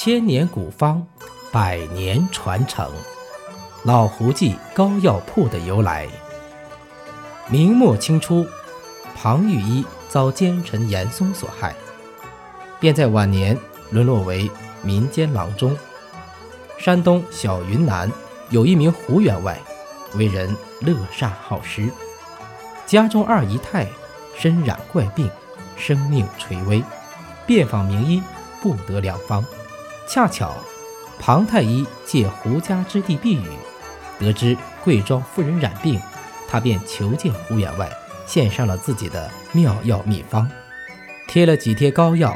千年古方，百年传承。老胡记膏药铺的由来。明末清初，庞玉一遭奸臣严嵩所害，便在晚年沦落为民间郎中。山东小云南有一名胡员外，为人乐善好施，家中二姨太身染怪病，生命垂危，遍访名医，不得良方。恰巧，庞太医借胡家之地避雨，得知贵庄夫人染病，他便求见胡员外，献上了自己的妙药秘方，贴了几贴膏药，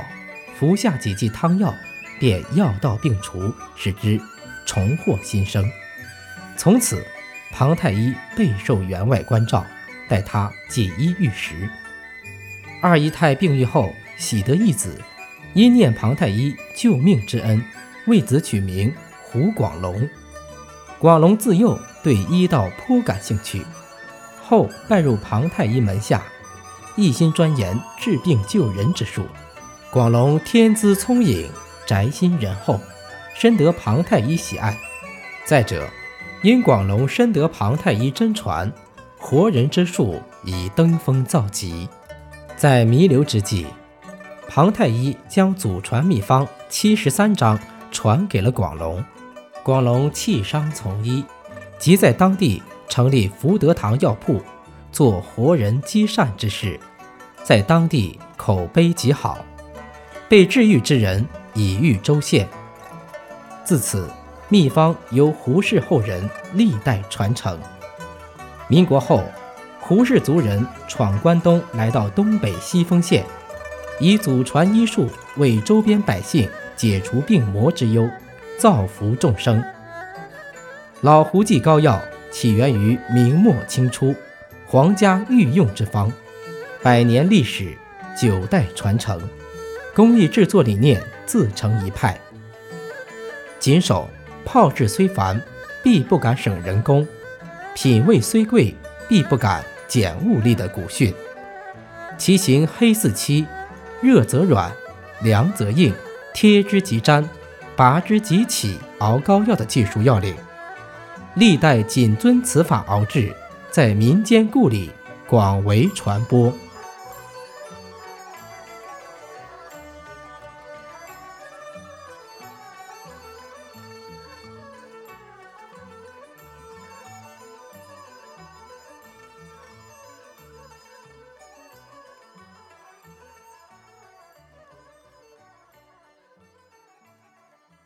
服下几剂汤药，便药到病除，使之重获新生。从此，庞太医备受员外关照，待他锦衣玉食。二姨太病愈后，喜得一子。因念庞太医救命之恩，为子取名胡广龙。广龙自幼对医道颇感兴趣，后拜入庞太医门下，一心钻研治病救人之术。广龙天资聪颖，宅心仁厚，深得庞太医喜爱。再者，因广龙深得庞太医真传，活人之术已登峰造极。在弥留之际。庞太医将祖传秘方七十三章传给了广隆，广隆弃商从医，即在当地成立福德堂药铺，做活人积善之事，在当地口碑极好，被治愈之人已逾州县。自此，秘方由胡氏后人历代传承。民国后，胡氏族人闯关东，来到东北西丰县。以祖传医术为周边百姓解除病魔之忧，造福众生。老胡记膏药起源于明末清初，皇家御用之方，百年历史，九代传承，工艺制作理念自成一派。谨守炮制虽繁，必不敢省人工；品味虽贵，必不敢减物力的古训。其形黑似漆。热则软，凉则硬，贴之即粘，拔之即起。熬膏药的技术要领，历代谨遵此法熬制，在民间故里广为传播。